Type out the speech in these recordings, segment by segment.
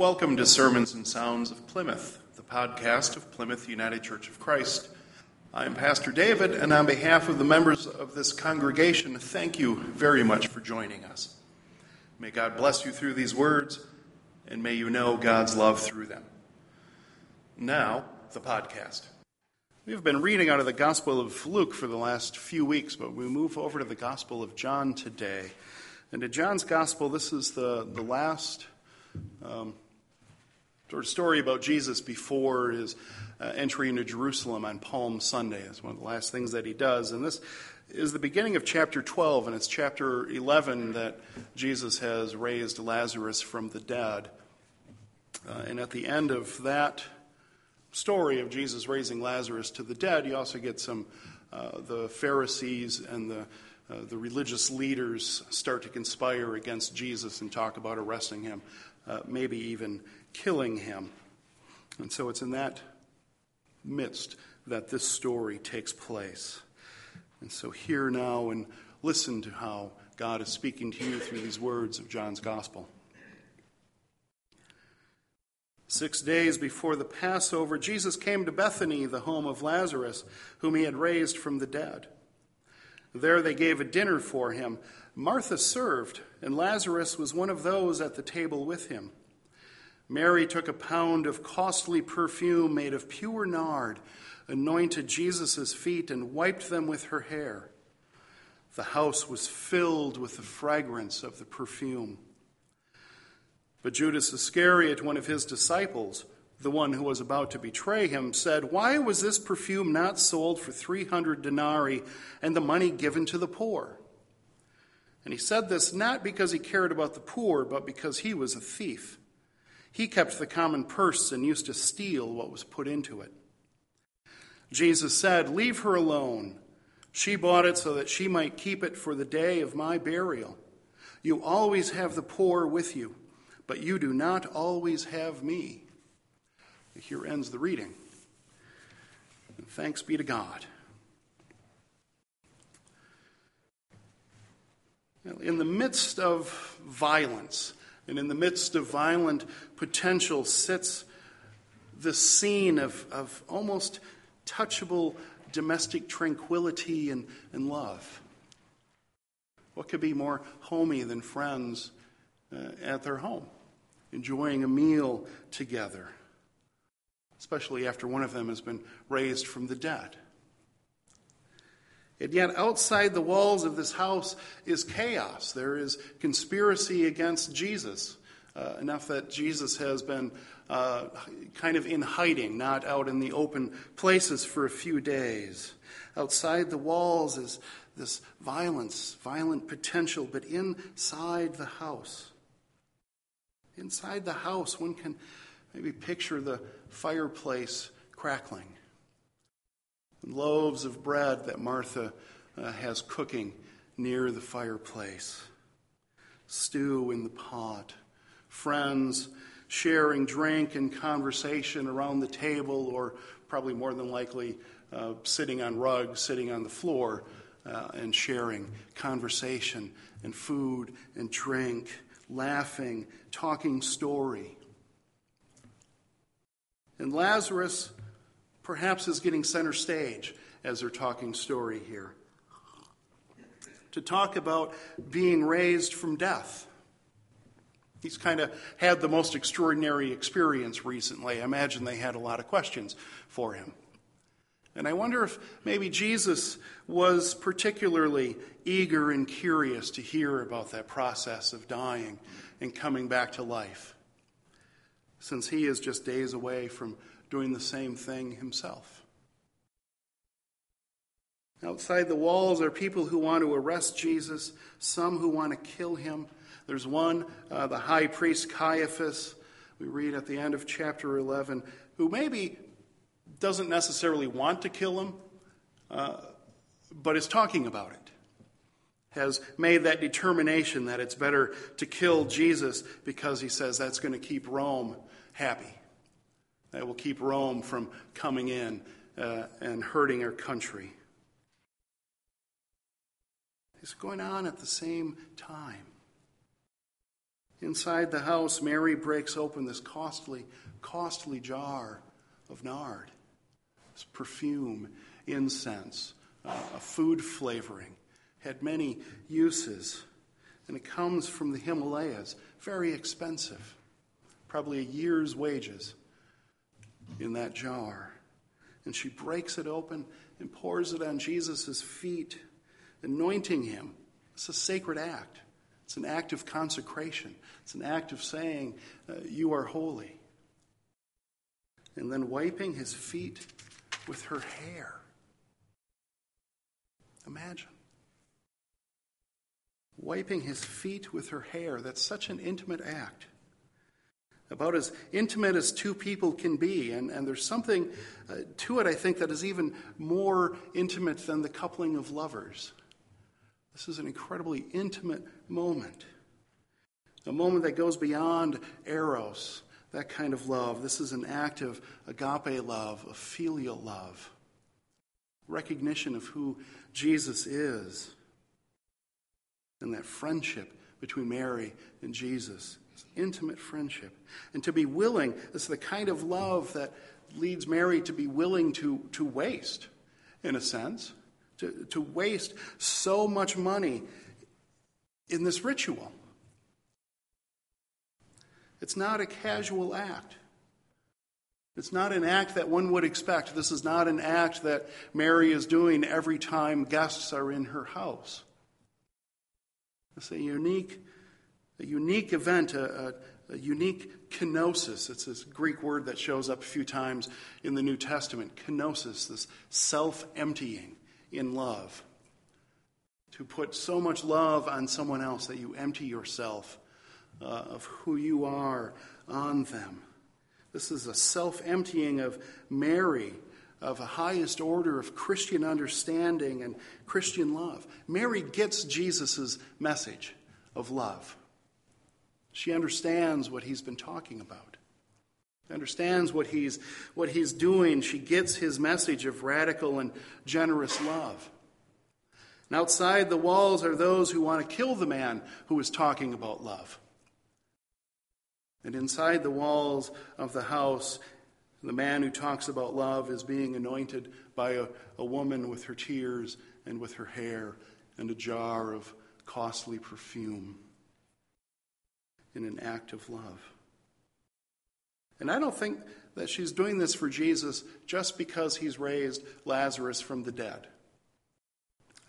Welcome to Sermons and Sounds of Plymouth, the podcast of Plymouth United Church of Christ. I am Pastor David, and on behalf of the members of this congregation, thank you very much for joining us. May God bless you through these words, and may you know God's love through them. Now, the podcast. We have been reading out of the Gospel of Luke for the last few weeks, but we move over to the Gospel of John today. And in John's Gospel, this is the, the last um, sort of story about Jesus before his uh, entry into Jerusalem on Palm Sunday. It's one of the last things that he does. And this is the beginning of chapter 12, and it's chapter 11 that Jesus has raised Lazarus from the dead. Uh, and at the end of that story of Jesus raising Lazarus to the dead, you also get some, uh, the Pharisees and the uh, the religious leaders start to conspire against Jesus and talk about arresting him, uh, maybe even killing him. And so it's in that midst that this story takes place. And so hear now and listen to how God is speaking to you through these words of John's Gospel. Six days before the Passover, Jesus came to Bethany, the home of Lazarus, whom he had raised from the dead. There they gave a dinner for him. Martha served, and Lazarus was one of those at the table with him. Mary took a pound of costly perfume made of pure nard, anointed Jesus' feet, and wiped them with her hair. The house was filled with the fragrance of the perfume. But Judas Iscariot, one of his disciples, the one who was about to betray him, said, Why was this perfume not sold for 300 denarii and the money given to the poor? And he said this not because he cared about the poor, but because he was a thief. He kept the common purse and used to steal what was put into it. Jesus said, Leave her alone. She bought it so that she might keep it for the day of my burial. You always have the poor with you, but you do not always have me. Here ends the reading. And thanks be to God. In the midst of violence, and in the midst of violent potential sits the scene of, of almost touchable domestic tranquility and, and love. What could be more homey than friends uh, at their home, enjoying a meal together, especially after one of them has been raised from the dead? And yet, outside the walls of this house is chaos. There is conspiracy against Jesus, uh, enough that Jesus has been uh, kind of in hiding, not out in the open places for a few days. Outside the walls is this violence, violent potential, but inside the house, inside the house, one can maybe picture the fireplace crackling loaves of bread that Martha uh, has cooking near the fireplace, stew in the pot, friends sharing drink and conversation around the table, or probably more than likely uh, sitting on rugs, sitting on the floor, uh, and sharing conversation and food and drink, laughing, talking story. And Lazarus perhaps is getting center stage as they're talking story here. To talk about being raised from death. He's kind of had the most extraordinary experience recently. I imagine they had a lot of questions for him. And I wonder if maybe Jesus was particularly eager and curious to hear about that process of dying and coming back to life, since he is just days away from doing the same thing himself. Outside the walls are people who want to arrest Jesus, some who want to kill him. There's one, uh, the high priest Caiaphas, we read at the end of chapter 11, who maybe doesn't necessarily want to kill him, uh, but is talking about it. Has made that determination that it's better to kill Jesus because he says that's going to keep Rome happy that will keep Rome from coming in uh, and hurting our country. It's going on at the same time. Inside the house, Mary breaks open this costly, costly jar of nard, this perfume, incense, uh, a food flavoring, had many uses. And it comes from the Himalayas, very expensive, probably a year's wages in that jar. And she breaks it open and pours it on Jesus' feet, anointing him. It's a sacred act. It's an act of consecration. It's an act of saying, uh, You are holy. And then wiping his feet with her hair. Imagine. Wiping his feet with her hair. That's such an intimate act about as intimate as two people can be. And, and there's something uh, to it, I think, that is even more intimate than the coupling of lovers. This is an incredibly intimate moment, a moment that goes beyond eros, that kind of love. This is an act of agape love, of filial love, recognition of who Jesus is, and that friendship between Mary and Jesus intimate friendship. And to be willing, is the kind of love that leads Mary to be willing to, to waste, in a sense, to, to waste so much money in this ritual. It's not a casual act. It's not an act that one would expect. This is not an act that Mary is doing every time guests are in her house. It's a unique a unique event, a, a, a unique kenosis. It's this Greek word that shows up a few times in the New Testament. Kenosis, this self emptying in love. To put so much love on someone else that you empty yourself uh, of who you are on them. This is a self emptying of Mary, of a highest order of Christian understanding and Christian love. Mary gets Jesus' message of love. She understands what he's been talking about. Understands what he's, what he's doing. She gets his message of radical and generous love. And outside the walls are those who want to kill the man who is talking about love. And inside the walls of the house, the man who talks about love is being anointed by a, a woman with her tears and with her hair and a jar of costly perfume in an act of love. And I don't think that she's doing this for Jesus just because he's raised Lazarus from the dead.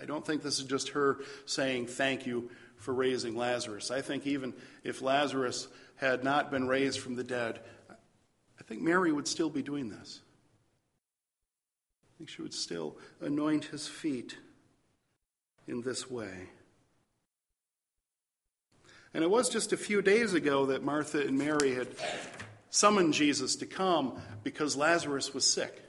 I don't think this is just her saying thank you for raising Lazarus. I think even if Lazarus had not been raised from the dead, I think Mary would still be doing this. I think she would still anoint his feet in this way. And it was just a few days ago that Martha and Mary had summoned Jesus to come because Lazarus was sick.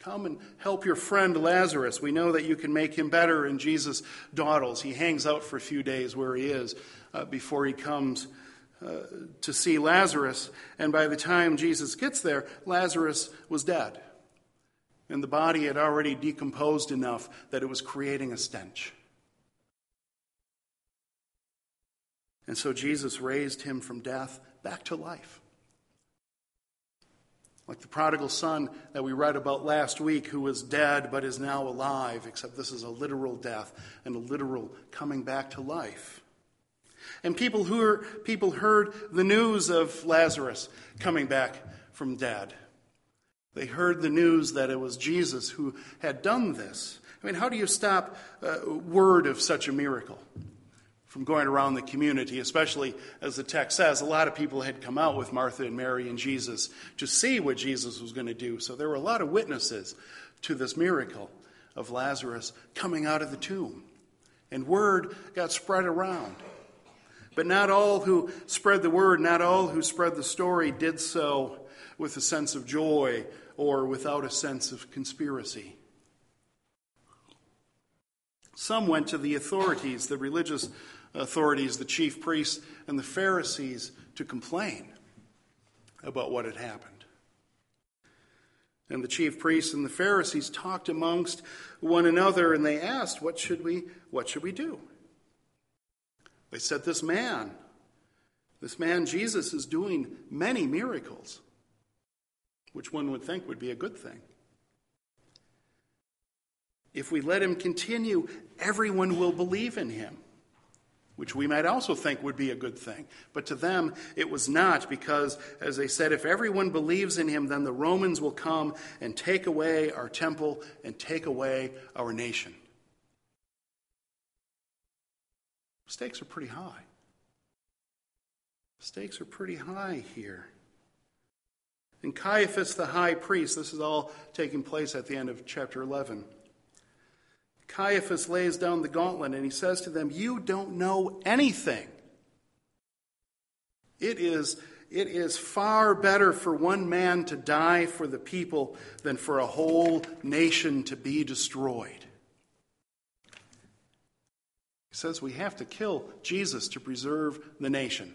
Come and help your friend Lazarus. We know that you can make him better. And Jesus dawdles. He hangs out for a few days where he is uh, before he comes uh, to see Lazarus. And by the time Jesus gets there, Lazarus was dead. And the body had already decomposed enough that it was creating a stench. And so Jesus raised him from death back to life. Like the prodigal son that we read about last week, who was dead but is now alive, except this is a literal death and a literal coming back to life. And people who are, people heard the news of Lazarus coming back from dead. They heard the news that it was Jesus who had done this. I mean, how do you stop uh, word of such a miracle? From going around the community, especially as the text says, a lot of people had come out with Martha and Mary and Jesus to see what Jesus was going to do. So there were a lot of witnesses to this miracle of Lazarus coming out of the tomb. And word got spread around. But not all who spread the word, not all who spread the story did so with a sense of joy or without a sense of conspiracy. Some went to the authorities, the religious authorities, the chief priests, and the Pharisees to complain about what had happened. And the chief priests and the Pharisees talked amongst one another and they asked, What should we, what should we do? They said, This man, This man, Jesus, is doing many miracles, which one would think would be a good thing. If we let him continue, everyone will believe in him, which we might also think would be a good thing. But to them, it was not, because, as they said, if everyone believes in him, then the Romans will come and take away our temple and take away our nation. Stakes are pretty high. Stakes are pretty high here. And Caiaphas, the high priest, this is all taking place at the end of chapter 11. Caiaphas lays down the gauntlet and he says to them, You don't know anything. It is, it is far better for one man to die for the people than for a whole nation to be destroyed. He says we have to kill Jesus to preserve the nation,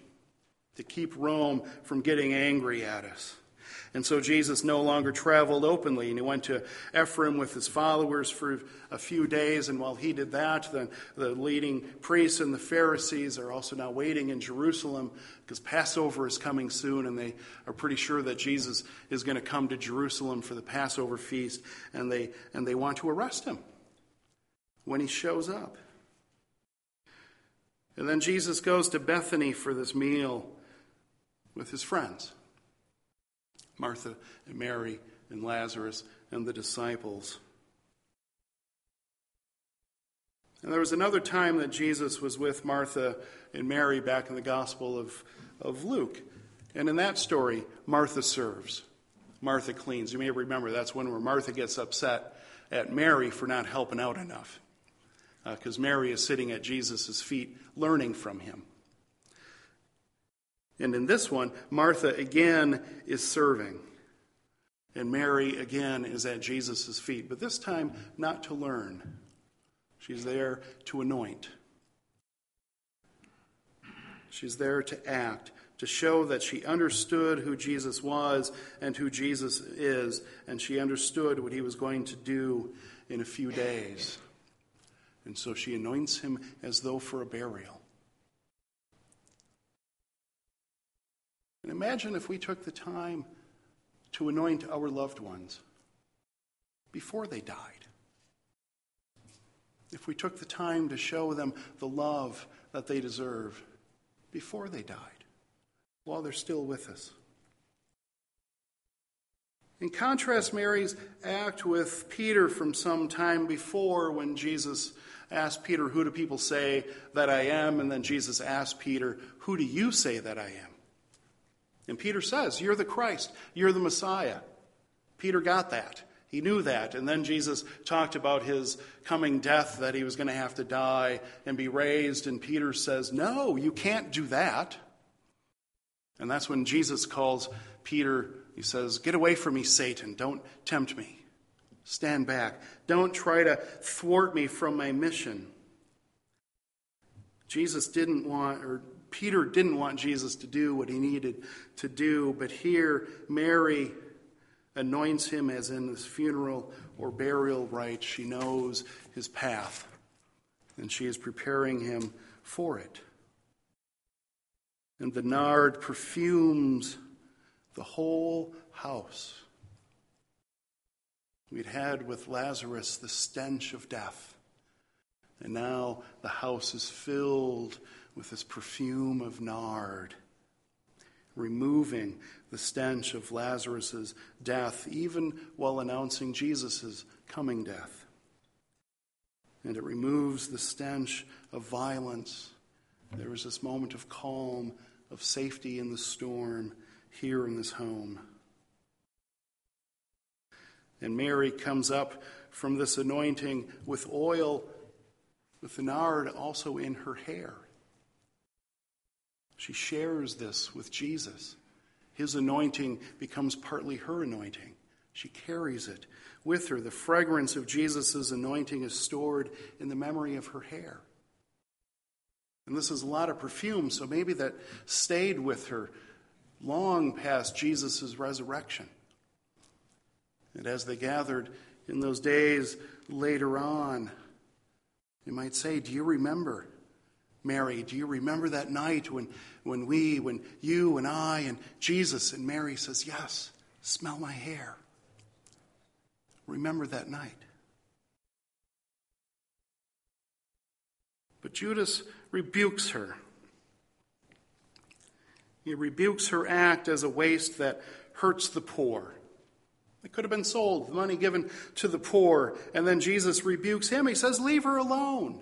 to keep Rome from getting angry at us. And so Jesus no longer traveled openly, and he went to Ephraim with his followers for a few days. And while he did that, the, the leading priests and the Pharisees are also now waiting in Jerusalem because Passover is coming soon, and they are pretty sure that Jesus is going to come to Jerusalem for the Passover feast, and they, and they want to arrest him when he shows up. And then Jesus goes to Bethany for this meal with his friends. Martha and Mary and Lazarus and the disciples. And there was another time that Jesus was with Martha and Mary back in the Gospel of, of Luke. And in that story, Martha serves. Martha cleans. You may remember that's one where Martha gets upset at Mary for not helping out enough. Because uh, Mary is sitting at Jesus' feet learning from him. And in this one, Martha again is serving. And Mary again is at Jesus' feet, but this time not to learn. She's there to anoint. She's there to act, to show that she understood who Jesus was and who Jesus is, and she understood what he was going to do in a few days. And so she anoints him as though for a burial. And imagine if we took the time to anoint our loved ones before they died. If we took the time to show them the love that they deserve before they died, while they're still with us. In contrast, Mary's act with Peter from some time before when Jesus asked Peter, Who do people say that I am? And then Jesus asked Peter, Who do you say that I am? And Peter says, You're the Christ, you're the Messiah. Peter got that. He knew that. And then Jesus talked about his coming death, that he was going to have to die and be raised. And Peter says, No, you can't do that. And that's when Jesus calls Peter, he says, Get away from me, Satan. Don't tempt me. Stand back. Don't try to thwart me from my mission. Jesus didn't want, or Peter didn't want Jesus to do what he needed to do, but here Mary anoints him as in this funeral or burial rite. She knows his path, and she is preparing him for it. And the nard perfumes the whole house. We'd had with Lazarus the stench of death, and now the house is filled with this perfume of nard, removing the stench of Lazarus' death, even while announcing Jesus' coming death. And it removes the stench of violence. There is this moment of calm, of safety in the storm here in this home. And Mary comes up from this anointing with oil, with the nard also in her hair. She shares this with Jesus. His anointing becomes partly her anointing. She carries it with her. The fragrance of Jesus' anointing is stored in the memory of her hair. And this is a lot of perfume, so maybe that stayed with her long past Jesus' resurrection. And as they gathered in those days later on, you might say, Do you remember Mary, do you remember that night when, when we, when you and I and Jesus and Mary says, Yes, smell my hair? Remember that night. But Judas rebukes her. He rebukes her act as a waste that hurts the poor. It could have been sold, the money given to the poor. And then Jesus rebukes him. He says, Leave her alone.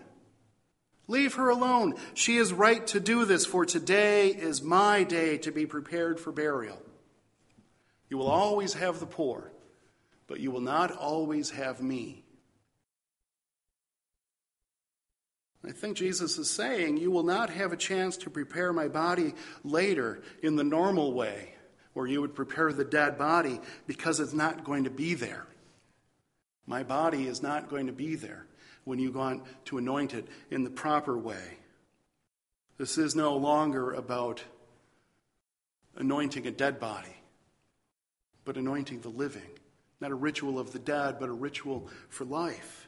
Leave her alone. She is right to do this, for today is my day to be prepared for burial. You will always have the poor, but you will not always have me. I think Jesus is saying, You will not have a chance to prepare my body later in the normal way, where you would prepare the dead body, because it's not going to be there. My body is not going to be there when you want to anoint it in the proper way. This is no longer about anointing a dead body, but anointing the living. Not a ritual of the dead, but a ritual for life.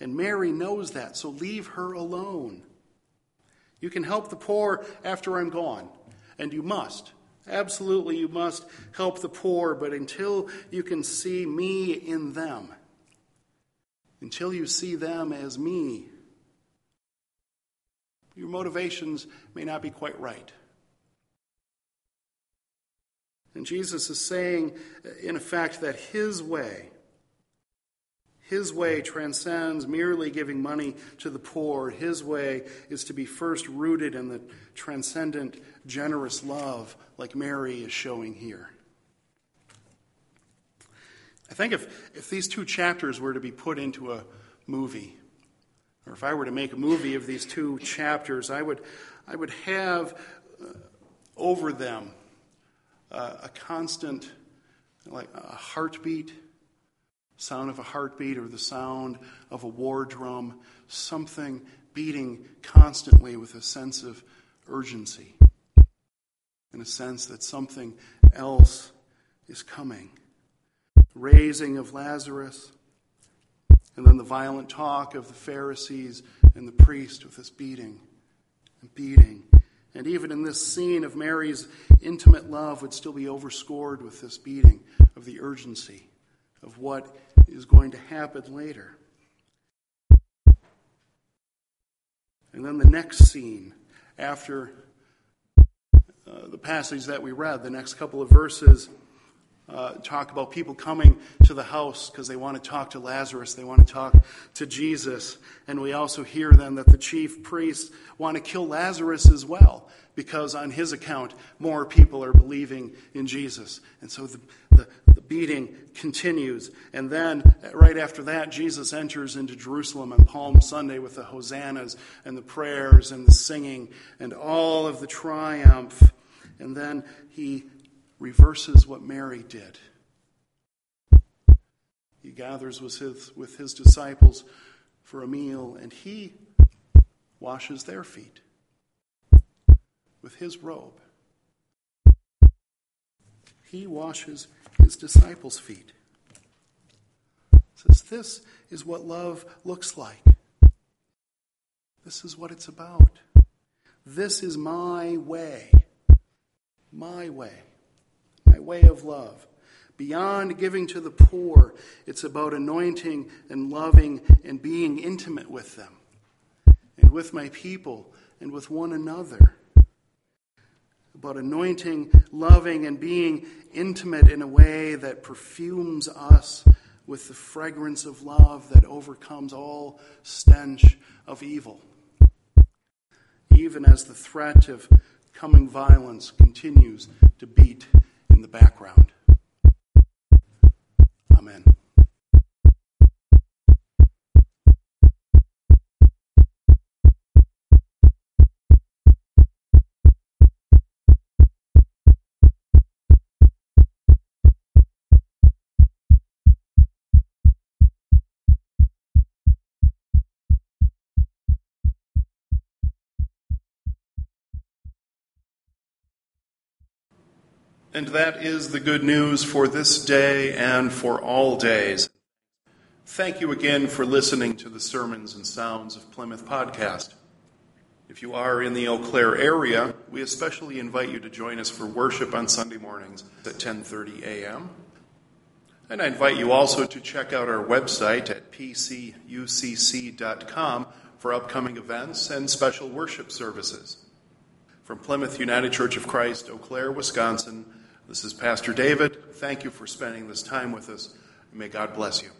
And Mary knows that, so leave her alone. You can help the poor after I'm gone, and you must. Absolutely, you must help the poor, but until you can see me in them, until you see them as me. Your motivations may not be quite right. And Jesus is saying, in effect, that his way, his way transcends merely giving money to the poor. His way is to be first rooted in the transcendent, generous love like Mary is showing here. I think if, if these two chapters were to be put into a movie, or if I were to make a movie of these two chapters, I would, I would have uh, over them uh, a constant, like a heartbeat, sound of a heartbeat, or the sound of a war drum, something beating constantly with a sense of urgency, in a sense that something else is coming raising of Lazarus, and then the violent talk of the Pharisees and the priest with this beating and beating. And even in this scene of Mary's intimate love would still be overscored with this beating of the urgency of what is going to happen later. And then the next scene, after uh, the passage that we read, the next couple of verses, uh, talk about people coming to the house because they want to talk to Lazarus, they want to talk to Jesus. And we also hear then that the chief priests want to kill Lazarus as well because, on his account, more people are believing in Jesus. And so the, the, the beating continues. And then, right after that, Jesus enters into Jerusalem on Palm Sunday with the hosannas and the prayers and the singing and all of the triumph. And then he reverses what Mary did. He gathers with his, with his disciples for a meal, and he washes their feet with his robe. He washes his disciples' feet. Says, This is what love looks like. This is what it's about. This is my way. My way way of love. Beyond giving to the poor, it's about anointing and loving and being intimate with them and with my people and with one another. About anointing, loving, and being intimate in a way that perfumes us with the fragrance of love that overcomes all stench of evil. Even as the threat of coming violence continues to beat in the background. Amen. And that is the good news for this day and for all days. Thank you again for listening to the Sermons and Sounds of Plymouth podcast. If you are in the Eau Claire area, we especially invite you to join us for worship on Sunday mornings at 10:30 a.m. And I invite you also to check out our website at pcucc.com for upcoming events and special worship services. From Plymouth United Church of Christ, Eau Claire, Wisconsin, this is Pastor David. Thank you for spending this time with us. May God bless you.